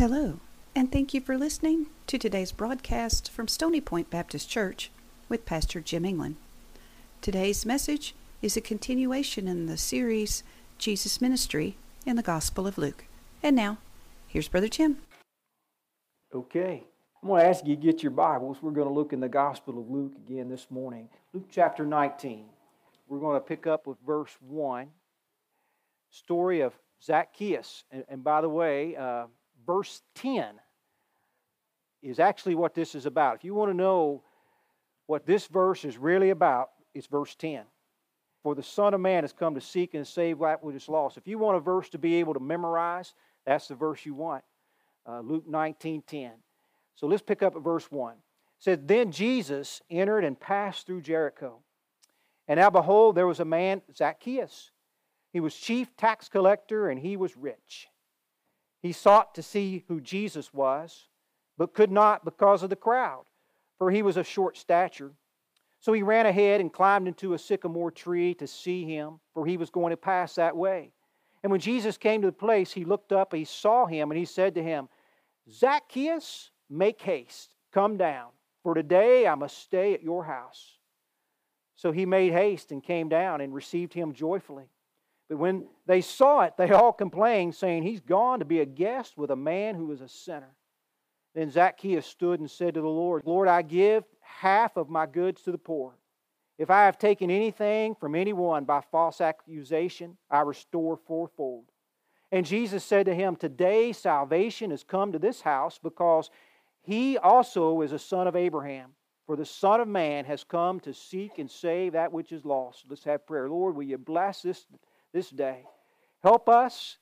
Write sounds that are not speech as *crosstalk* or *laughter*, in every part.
Hello, and thank you for listening to today's broadcast from Stony Point Baptist Church with Pastor Jim England. Today's message is a continuation in the series Jesus Ministry in the Gospel of Luke. And now, here's Brother Jim. Okay. I'm going to ask you to get your Bibles. We're going to look in the Gospel of Luke again this morning. Luke chapter 19. We're going to pick up with verse 1. Story of Zacchaeus. And, and by the way, uh, verse 10 is actually what this is about. If you want to know what this verse is really about, it's verse 10. For the Son of Man has come to seek and save that which is lost. If you want a verse to be able to memorize, that's the verse you want. Uh, Luke 19 10. So let's pick up at verse 1. It says, Then Jesus entered and passed through Jericho. And now behold, there was a man, Zacchaeus. He was chief tax collector and he was rich. He sought to see who Jesus was, but could not because of the crowd, for he was of short stature. So he ran ahead and climbed into a sycamore tree to see him, for he was going to pass that way. And when Jesus came to the place, he looked up, he saw him, and he said to him, Zacchaeus, make haste, come down, for today I must stay at your house. So he made haste and came down and received him joyfully. But when they saw it, they all complained, saying, He's gone to be a guest with a man who is a sinner. Then Zacchaeus stood and said to the Lord, Lord, I give half of my goods to the poor. If I have taken anything from anyone by false accusation, I restore fourfold. And Jesus said to him, Today salvation has come to this house because he also is a son of Abraham. For the Son of Man has come to seek and save that which is lost. Let's have prayer. Lord, will you bless this this day. Help us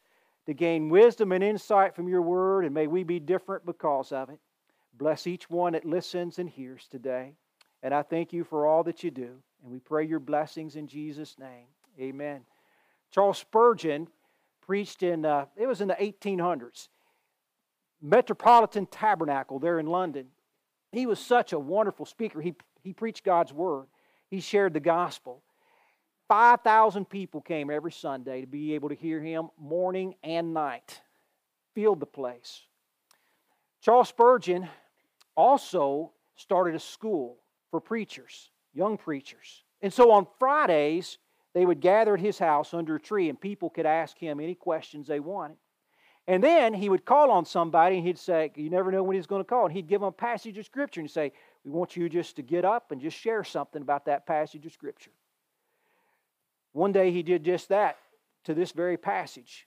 to gain wisdom and insight from your word, and may we be different because of it. Bless each one that listens and hears today. And I thank you for all that you do. And we pray your blessings in Jesus' name. Amen. Charles Spurgeon preached in, uh, it was in the 1800s, Metropolitan Tabernacle there in London. He was such a wonderful speaker. He, he preached God's word, he shared the gospel. 5,000 people came every Sunday to be able to hear him morning and night. Filled the place. Charles Spurgeon also started a school for preachers, young preachers. And so on Fridays, they would gather at his house under a tree and people could ask him any questions they wanted. And then he would call on somebody and he'd say, You never know when he's going to call. And he'd give them a passage of Scripture and say, We want you just to get up and just share something about that passage of Scripture. One day he did just that to this very passage.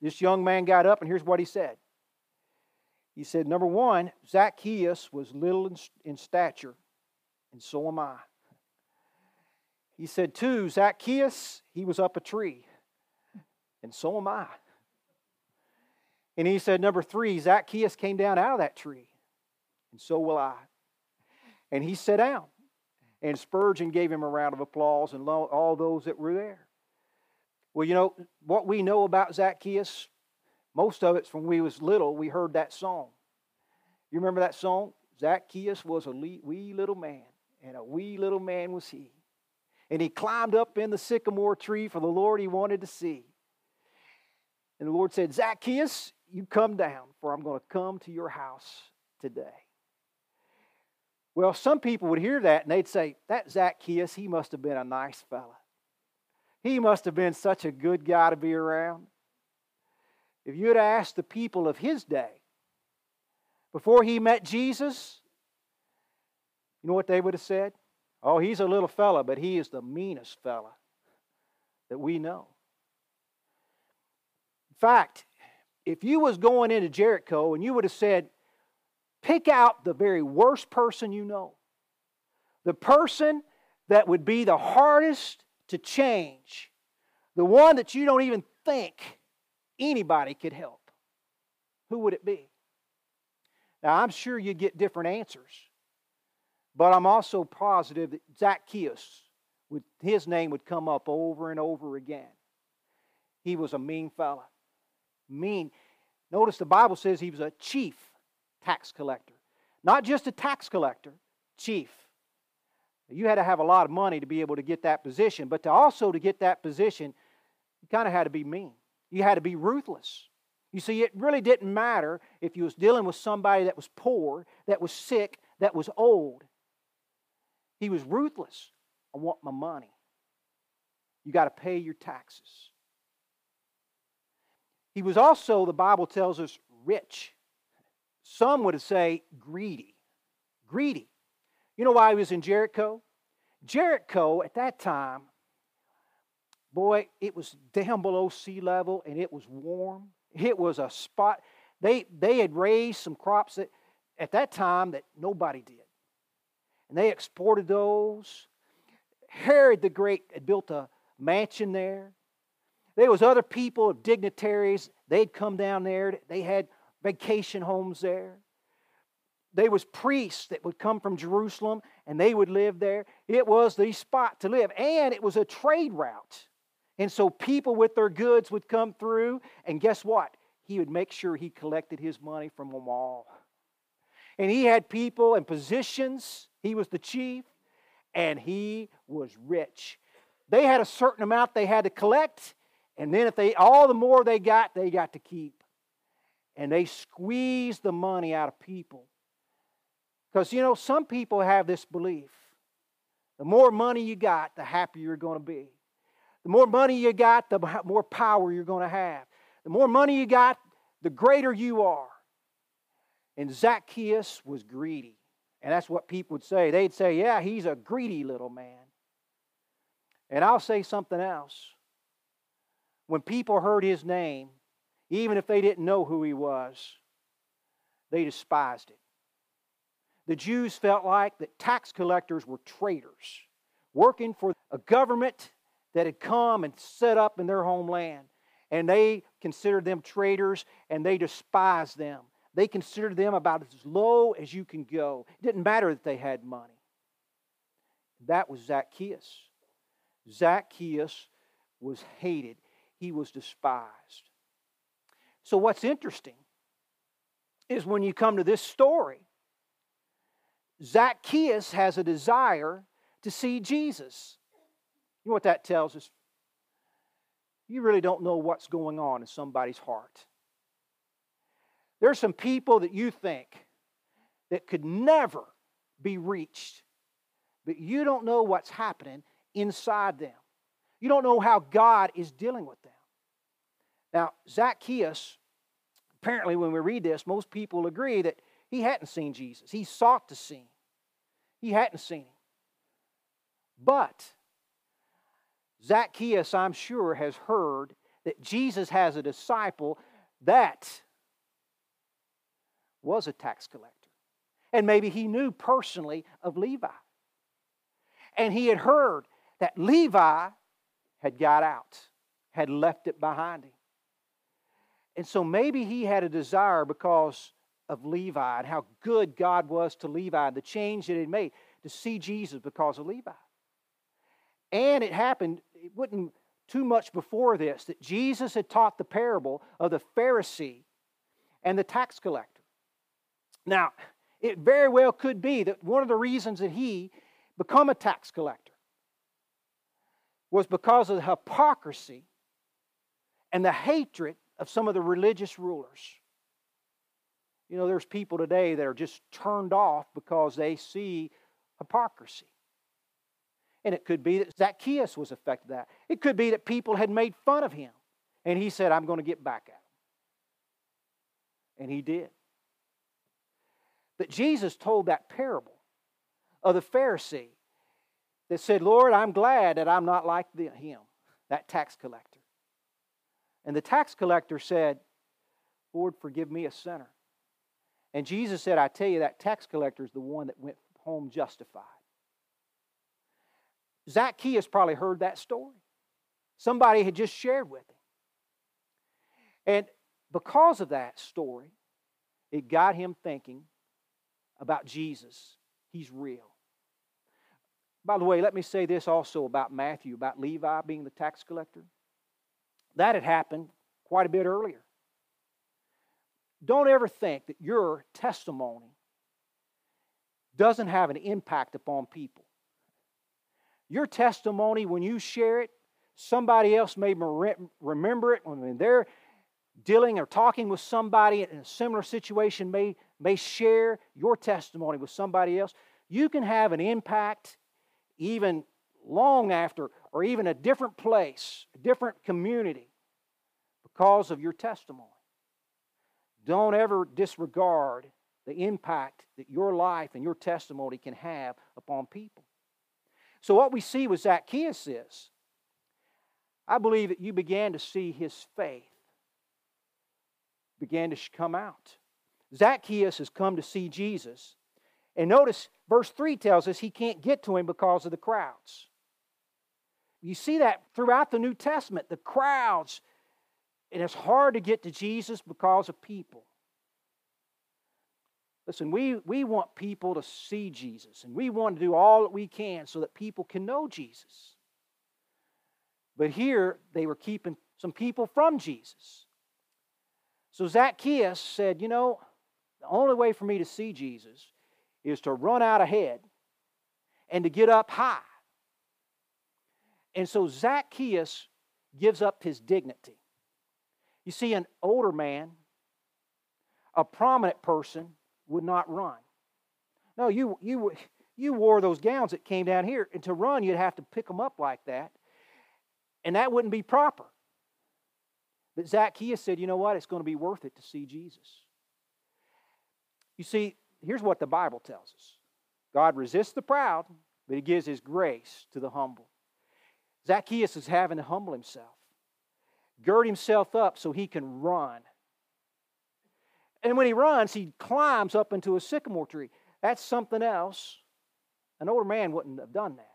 This young man got up, and here's what he said. He said, Number one, Zacchaeus was little in, stature, and so am I. He said, Two, Zacchaeus, he was up a tree, and so am I. And he said, Number three, Zacchaeus came down out of that tree, and so will I. And he sat down. And Spurgeon gave him a round of applause and all those that were there. Well, you know, what we know about Zacchaeus, most of it's from we was little, we heard that song. You remember that song? Zacchaeus was a wee little man, and a wee little man was he. And he climbed up in the sycamore tree for the Lord he wanted to see. And the Lord said, Zacchaeus, you come down, for I'm going to come to your house today. Well, some people would hear that and they'd say, That Zacchaeus, he must have been a nice fella. He must have been such a good guy to be around. If you had asked the people of his day, before he met Jesus, you know what they would have said? Oh, he's a little fella, but he is the meanest fella that we know. In fact, if you was going into Jericho and you would have said, Pick out the very worst person you know. The person that would be the hardest to change. The one that you don't even think anybody could help. Who would it be? Now, I'm sure you'd get different answers. But I'm also positive that Zacchaeus, would, his name would come up over and over again. He was a mean fella. Mean. Notice the Bible says he was a chief tax collector. Not just a tax collector, chief. You had to have a lot of money to be able to get that position, but to also to get that position, you kind of had to be mean. You had to be ruthless. You see, it really didn't matter if you was dealing with somebody that was poor, that was sick, that was old. He was ruthless. I want my money. You got to pay your taxes. He was also, the Bible tells us, rich. Some would say greedy. Greedy. You know why he was in Jericho? Jericho at that time, boy, it was down below sea level and it was warm. It was a spot. They, they had raised some crops that, at that time that nobody did. And they exported those. Herod the Great had built a mansion there. There was other people, dignitaries. They'd come down there. They had vacation homes there. There was priests that would come from Jerusalem and they would live there. It was the spot to live. And it was a trade route. And so people with their goods would come through, and guess what? He would make sure he collected his money from them all. And he had people and positions. He was the chief, and he was rich. They had a certain amount they had to collect, and then if they all the more they got, they got to keep. And they squeeze the money out of people. Because, you know, some people have this belief the more money you got, the happier you're going to be. The more money you got, the more power you're going to have. The more money you got, the greater you are. And Zacchaeus was greedy. And that's what people would say. They'd say, Yeah, he's a greedy little man. And I'll say something else. When people heard his name, even if they didn't know who he was, they despised it. The Jews felt like that tax collectors were traitors, working for a government that had come and set up in their homeland. And they considered them traitors and they despised them. They considered them about as low as you can go. It didn't matter that they had money. That was Zacchaeus. Zacchaeus was hated, he was despised. So, what's interesting is when you come to this story, Zacchaeus has a desire to see Jesus. You know what that tells us? You really don't know what's going on in somebody's heart. There's some people that you think that could never be reached, but you don't know what's happening inside them. You don't know how God is dealing with them. Now, Zacchaeus, apparently, when we read this, most people agree that he hadn't seen Jesus. He sought to see him, he hadn't seen him. But Zacchaeus, I'm sure, has heard that Jesus has a disciple that was a tax collector. And maybe he knew personally of Levi. And he had heard that Levi had got out, had left it behind him. And so maybe he had a desire because of Levi and how good God was to Levi and the change that it made to see Jesus because of Levi. And it happened, it wasn't too much before this, that Jesus had taught the parable of the Pharisee and the tax collector. Now, it very well could be that one of the reasons that he become a tax collector was because of the hypocrisy and the hatred of some of the religious rulers. You know, there's people today that are just turned off because they see hypocrisy. And it could be that Zacchaeus was affected that. It could be that people had made fun of him. And he said, I'm going to get back at him. And he did. But Jesus told that parable of the Pharisee that said, Lord, I'm glad that I'm not like him, that tax collector. And the tax collector said, Lord, forgive me a sinner. And Jesus said, I tell you, that tax collector is the one that went home justified. Zacchaeus probably heard that story. Somebody had just shared with him. And because of that story, it got him thinking about Jesus. He's real. By the way, let me say this also about Matthew, about Levi being the tax collector. That had happened quite a bit earlier. Don't ever think that your testimony doesn't have an impact upon people. Your testimony, when you share it, somebody else may remember it when they're dealing or talking with somebody in a similar situation may, may share your testimony with somebody else, you can have an impact even long after or even a different place, a different community because of your testimony. Don't ever disregard the impact that your life and your testimony can have upon people. So, what we see with Zacchaeus is, I believe that you began to see his faith began to come out. Zacchaeus has come to see Jesus. And notice, verse 3 tells us he can't get to him because of the crowds. You see that throughout the New Testament, the crowds, and it's hard to get to Jesus because of people. Listen, we, we want people to see Jesus, and we want to do all that we can so that people can know Jesus. But here, they were keeping some people from Jesus. So Zacchaeus said, You know, the only way for me to see Jesus is to run out ahead and to get up high. And so Zacchaeus gives up his dignity. You see, an older man, a prominent person, would not run. No, you, you, you wore those gowns that came down here, and to run, you'd have to pick them up like that, and that wouldn't be proper. But Zacchaeus said, You know what? It's going to be worth it to see Jesus. You see, here's what the Bible tells us God resists the proud, but He gives His grace to the humble. Zacchaeus is having to humble himself, gird himself up so he can run. And when he runs, he climbs up into a sycamore tree. That's something else. An older man wouldn't have done that.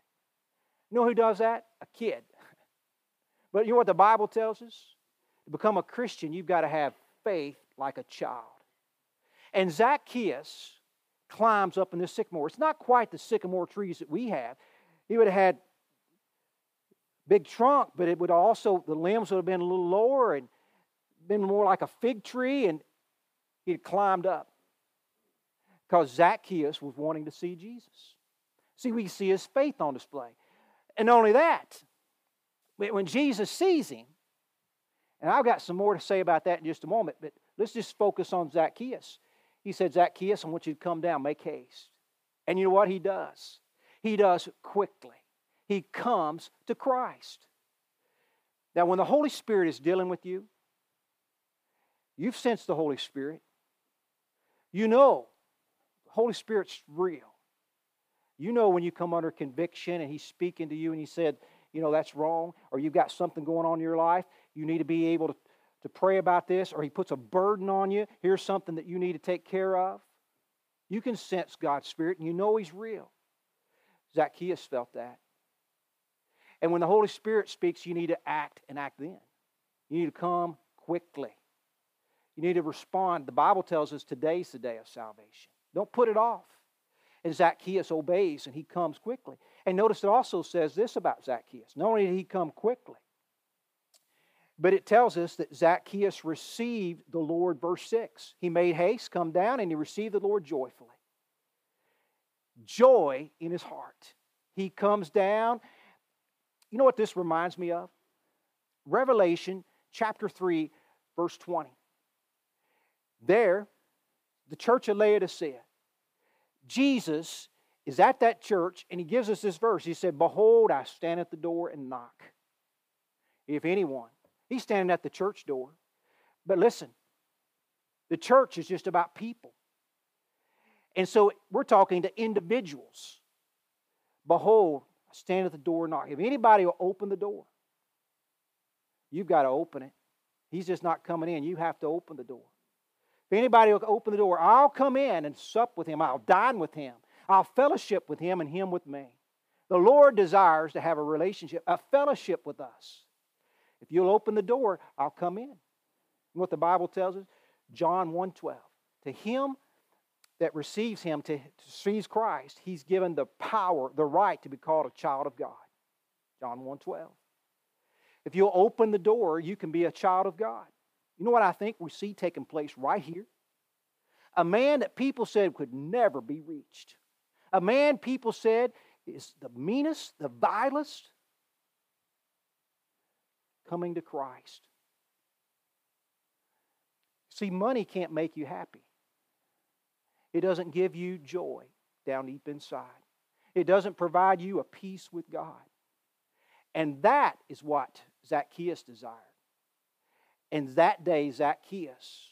You know who does that? A kid. *laughs* But you know what the Bible tells us? To become a Christian, you've got to have faith like a child. And Zacchaeus climbs up in this sycamore. It's not quite the sycamore trees that we have. He would have had big trunk, but it would also, the limbs would have been a little lower and been more like a fig tree, and he had climbed up. Because Zacchaeus was wanting to see Jesus. See, we see his faith on display. And only that, when Jesus sees him, and I've got some more to say about that in just a moment, but let's just focus on Zacchaeus. He said, Zacchaeus, I want you to come down, make haste. And you know what he does? He does quickly. He comes to Christ. Now, when the Holy Spirit is dealing with you, you've sensed the Holy Spirit. You know the Holy Spirit's real. You know when you come under conviction and He's speaking to you and He said, you know, that's wrong, or you've got something going on in your life, you need to be able to, to pray about this, or He puts a burden on you, here's something that you need to take care of. You can sense God's Spirit and you know He's real. Zacchaeus felt that. And when the Holy Spirit speaks, you need to act and act then. You need to come quickly. You need to respond. The Bible tells us today's the day of salvation. Don't put it off. And Zacchaeus obeys and he comes quickly. And notice it also says this about Zacchaeus. Not only did he come quickly, but it tells us that Zacchaeus received the Lord, verse 6. He made haste, come down, and he received the Lord joyfully. Joy in his heart. He comes down. You know what this reminds me of? Revelation chapter 3, verse 20. There, the church of Laodicea, Jesus is at that church and he gives us this verse. He said, Behold, I stand at the door and knock. If anyone, he's standing at the church door. But listen, the church is just about people. And so we're talking to individuals. Behold, I stand at the door and knock. If anybody will open the door, you've got to open it. He's just not coming in. You have to open the door. If anybody will open the door, I'll come in and sup with him. I'll dine with him. I'll fellowship with him and him with me. The Lord desires to have a relationship, a fellowship with us. If you'll open the door, I'll come in. And what the Bible tells us, John 1:12. To him that receives him, to, receives Christ, he's given the power, the right to be called a child of God. John 1:12. If you'll open the door, you can be a child of God. You know what I think we see taking place right here? A man that people said could never be reached. A man people said is the meanest, the vilest, coming to Christ. See, money can't make you happy. It doesn't give you joy down deep inside. It doesn't provide you a peace with God. And that is what Zacchaeus desired. And that day, Zacchaeus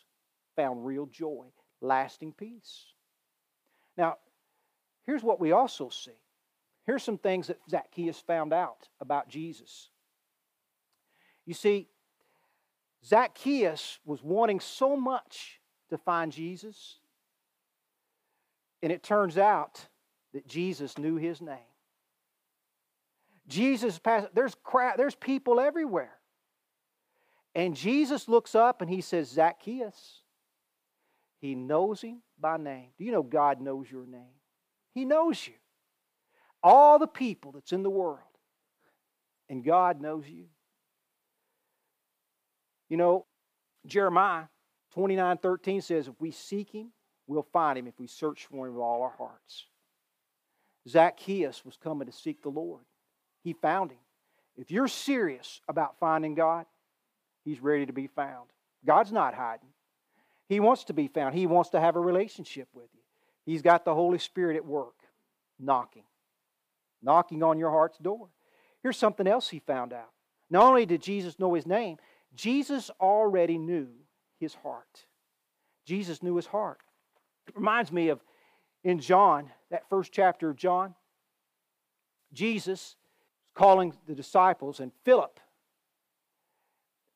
found real joy, lasting peace. Now, here's what we also see. Here's some things that Zacchaeus found out about Jesus. You see, Zacchaeus was wanting so much to find Jesus, and it turns out that Jesus knew his name. Jesus passed, there's crowd, there's people everywhere. And Jesus looks up and he says, Zacchaeus. He knows him by name. Do you know God knows your name? He knows you. All the people that's in the world. And God knows you. You know, Jeremiah 29 13 says, If we seek him, we'll find him if we search for him with all our hearts. Zacchaeus was coming to seek the Lord. He found him. If you're serious about finding God, he's ready to be found. God's not hiding. He wants to be found. He wants to have a relationship with you. He's got the Holy Spirit at work, knocking, knocking on your heart's door. Here's something else he found out. Not only did Jesus know his name, Jesus already knew his heart. Jesus knew his heart. It reminds me of in John, that first chapter of John, Jesus calling the disciples, and Philip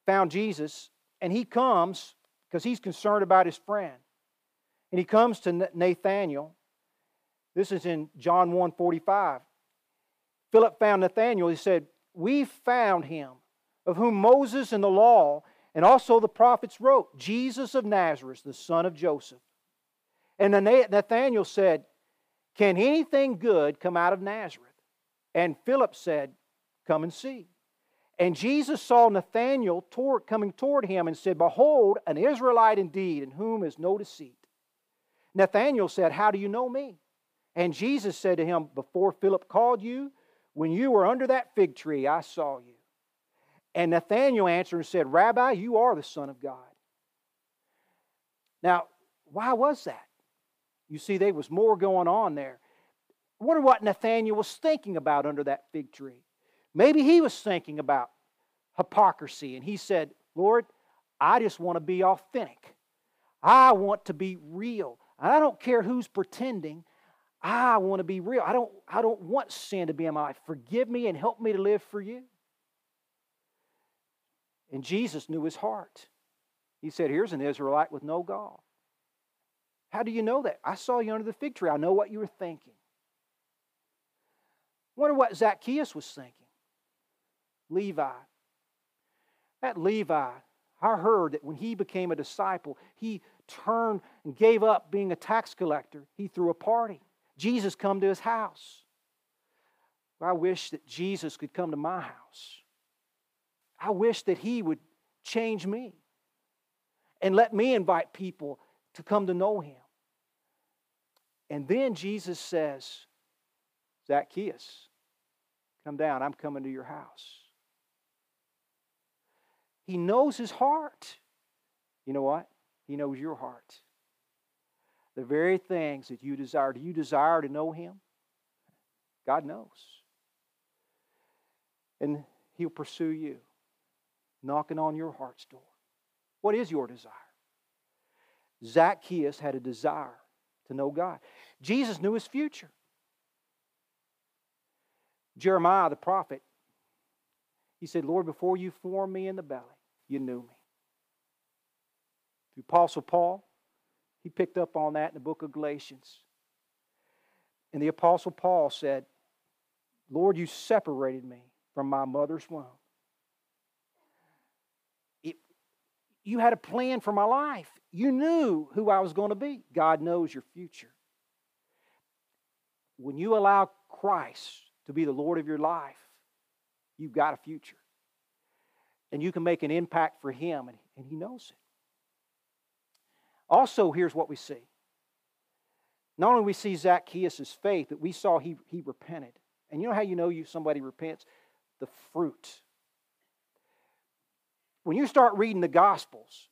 found Jesus, and he comes because he's concerned about his friend. And he comes to Nathanael. This is in John 1 45. Philip found Nathanael. He said, We found him of whom Moses and the law and also the prophets wrote, Jesus of Nazareth, the son of Joseph. And Nathanael said, Can anything good come out of Nazareth? And Philip said, Come and see. And Jesus saw Nathanael toward, coming toward him and said, Behold, an Israelite indeed, in whom is no deceit. Nathanael said, How do you know me? And Jesus said to him, Before Philip called you, when you were under that fig tree, I saw you. And Nathanael answered and said, Rabbi, you are the Son of God. Now, why was that? You see, there was more going on there. I wonder what Nathanael was thinking about under that fig tree. Maybe he was thinking about hypocrisy, and he said, Lord, I just want to be authentic. I want to be real. I don't care who's pretending. I want to be real. I don't, I don't want sin to be in my life. Forgive me and help me to live for you. And Jesus knew his heart. He said, Here's an Israelite with no gall. How do you know that? I saw you under the fig tree. I know what you were thinking. Wonder what Zacchaeus was thinking. Levi. That Levi, I heard that when he became a disciple, he turned and gave up being a tax collector. He threw a party. Jesus come to his house. I wish that Jesus could come to my house. I wish that He would change me and let me invite people to come to know Him. And then Jesus says, Zacchaeus, come down. I'm coming to your house. He knows his heart. You know what? He knows your heart. The very things that you desire. Do you desire to know Him? God knows. And He'll pursue you knocking on your heart's door. What is your desire? Zacchaeus had a desire to know God. Jesus knew his future. Jeremiah the prophet, he said, Lord, before you formed me in the belly, you knew me. The Apostle Paul, he picked up on that in the book of Galatians. And the Apostle Paul said, Lord, you separated me from my mother's womb. You had a plan for my life. You knew who I was going to be. God knows your future. When you allow Christ to be the Lord of your life, you've got a future. And you can make an impact for Him, and, and He knows it. Also, here's what we see. Not only we see Zacchaeus' faith, but we saw he, he repented. And you know how you know you somebody repents? The fruit when you start reading the Gospels,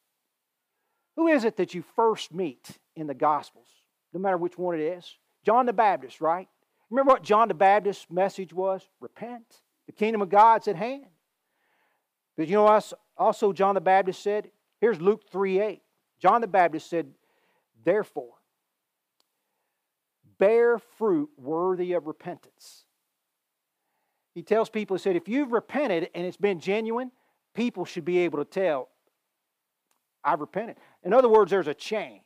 Who is it that you first meet in the Gospels, no matter which one it is? John the Baptist, right? Remember what John the Baptist's message was? Repent. The kingdom of God's at hand. But you know what also John the Baptist said? Here's Luke 3 8. John the Baptist said, Therefore, bear fruit worthy of repentance. He tells people, he said, if you've repented and it's been genuine, people should be able to tell, I've repented. In other words, there's a change.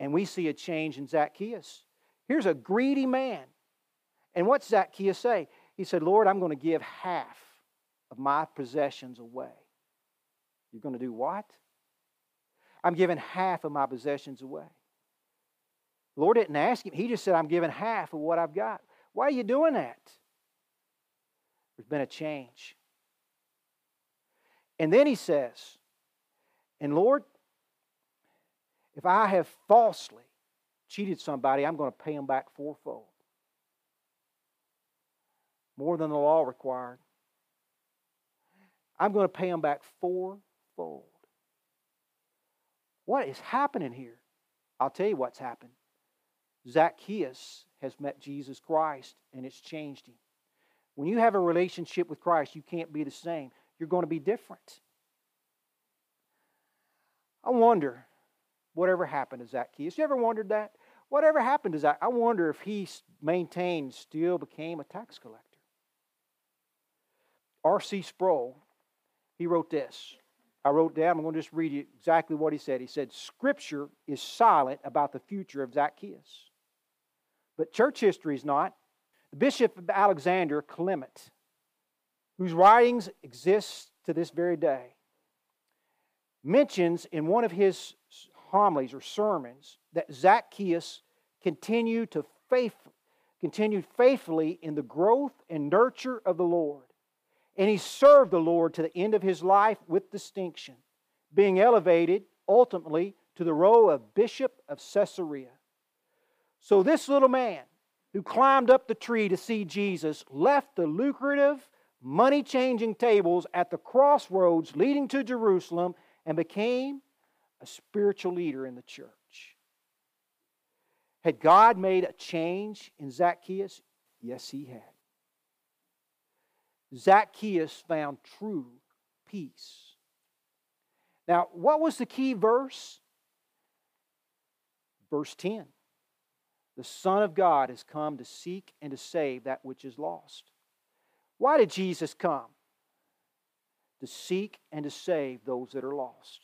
And we see a change in Zacchaeus. Here's a greedy man. And what's Zacchaeus say? He said, Lord, I'm going to give half of my possessions away. You're going to do what? I'm giving half of my possessions away. The Lord didn't ask him. He just said, I'm giving half of what I've got. Why are you doing that? There's been a change. And then he says, And Lord, if I have falsely cheated somebody, I'm going to pay them back fourfold. More than the law required. I'm going to pay them back fourfold. What is happening here? I'll tell you what's happened. Zacchaeus has met Jesus Christ and it's changed him. When you have a relationship with Christ, you can't be the same. You're going to be different. I wonder whatever happened to Zacchaeus. You ever wondered that? Whatever happened to Zacchaeus? I wonder if he maintained, still became a tax collector. R.C. Sproul, he wrote this. I wrote down, I'm going to just read you exactly what he said. He said, Scripture is silent about the future of Zacchaeus. But church history is not. The Bishop of Alexander, Clement, whose writings exist to this very day, mentions in one of his homilies or sermons that Zacchaeus continued to faith, continued faithfully in the growth and nurture of the Lord. And he served the Lord to the end of his life with distinction, being elevated ultimately to the role of Bishop of Caesarea. So this little man who climbed up the tree to see Jesus left the lucrative, money changing tables at the crossroads leading to Jerusalem and became a spiritual leader in the church. Had God made a change in Zacchaeus? Yes, he had. Zacchaeus found true peace. Now, what was the key verse? Verse 10. The Son of God has come to seek and to save that which is lost. Why did Jesus come? To seek and to save those that are lost.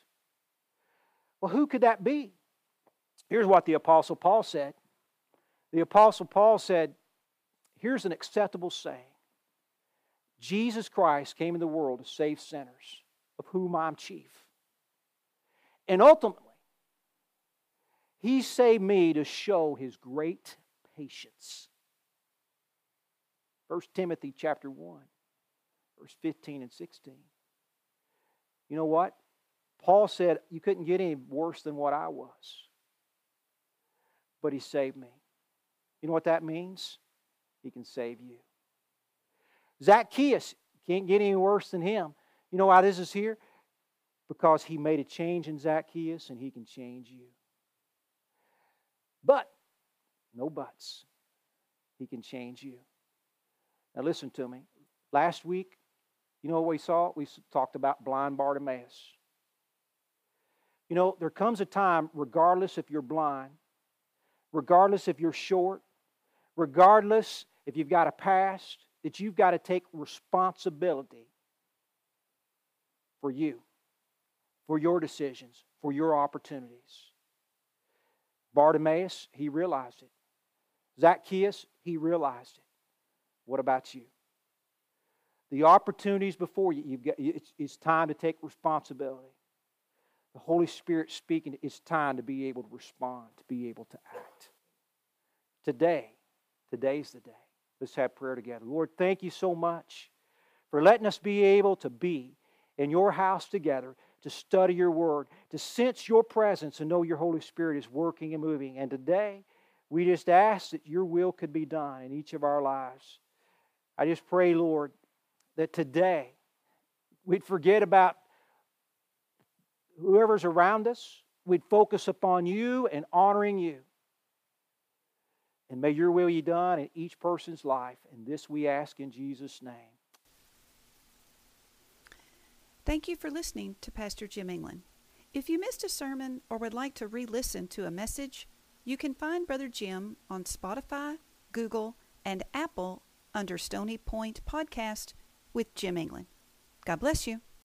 Well, who could that be? Here's what the Apostle Paul said. The Apostle Paul said, Here's an acceptable saying Jesus Christ came in the world to save sinners, of whom I'm chief. And ultimately, he saved me to show his great patience. 1 Timothy chapter 1, verse 15 and 16. You know what? Paul said, You couldn't get any worse than what I was. But he saved me. You know what that means? He can save you. Zacchaeus can't get any worse than him. You know why this is here? Because he made a change in Zacchaeus and he can change you. But, no buts. He can change you. Now, listen to me. Last week, you know what we saw? We talked about blind Bartimaeus. You know, there comes a time, regardless if you're blind, regardless if you're short, regardless if you've got a past, that you've got to take responsibility for you, for your decisions, for your opportunities. Bartimaeus, he realized it. Zacchaeus, he realized it. What about you? The opportunities before you, you've got, it's, it's time to take responsibility. The Holy Spirit speaking, it's time to be able to respond, to be able to act. Today, today's the day. Let's have prayer together. Lord, thank you so much for letting us be able to be in your house together to study your word, to sense your presence and know your Holy Spirit is working and moving. And today, we just ask that your will could be done in each of our lives. I just pray, Lord, that today we'd forget about whoever's around us, we'd focus upon you and honoring you. And may your will be done in each person's life. And this we ask in Jesus' name. Thank you for listening to Pastor Jim England. If you missed a sermon or would like to re listen to a message, you can find Brother Jim on Spotify, Google, and Apple under Stony Point Podcast with Jim England. God bless you.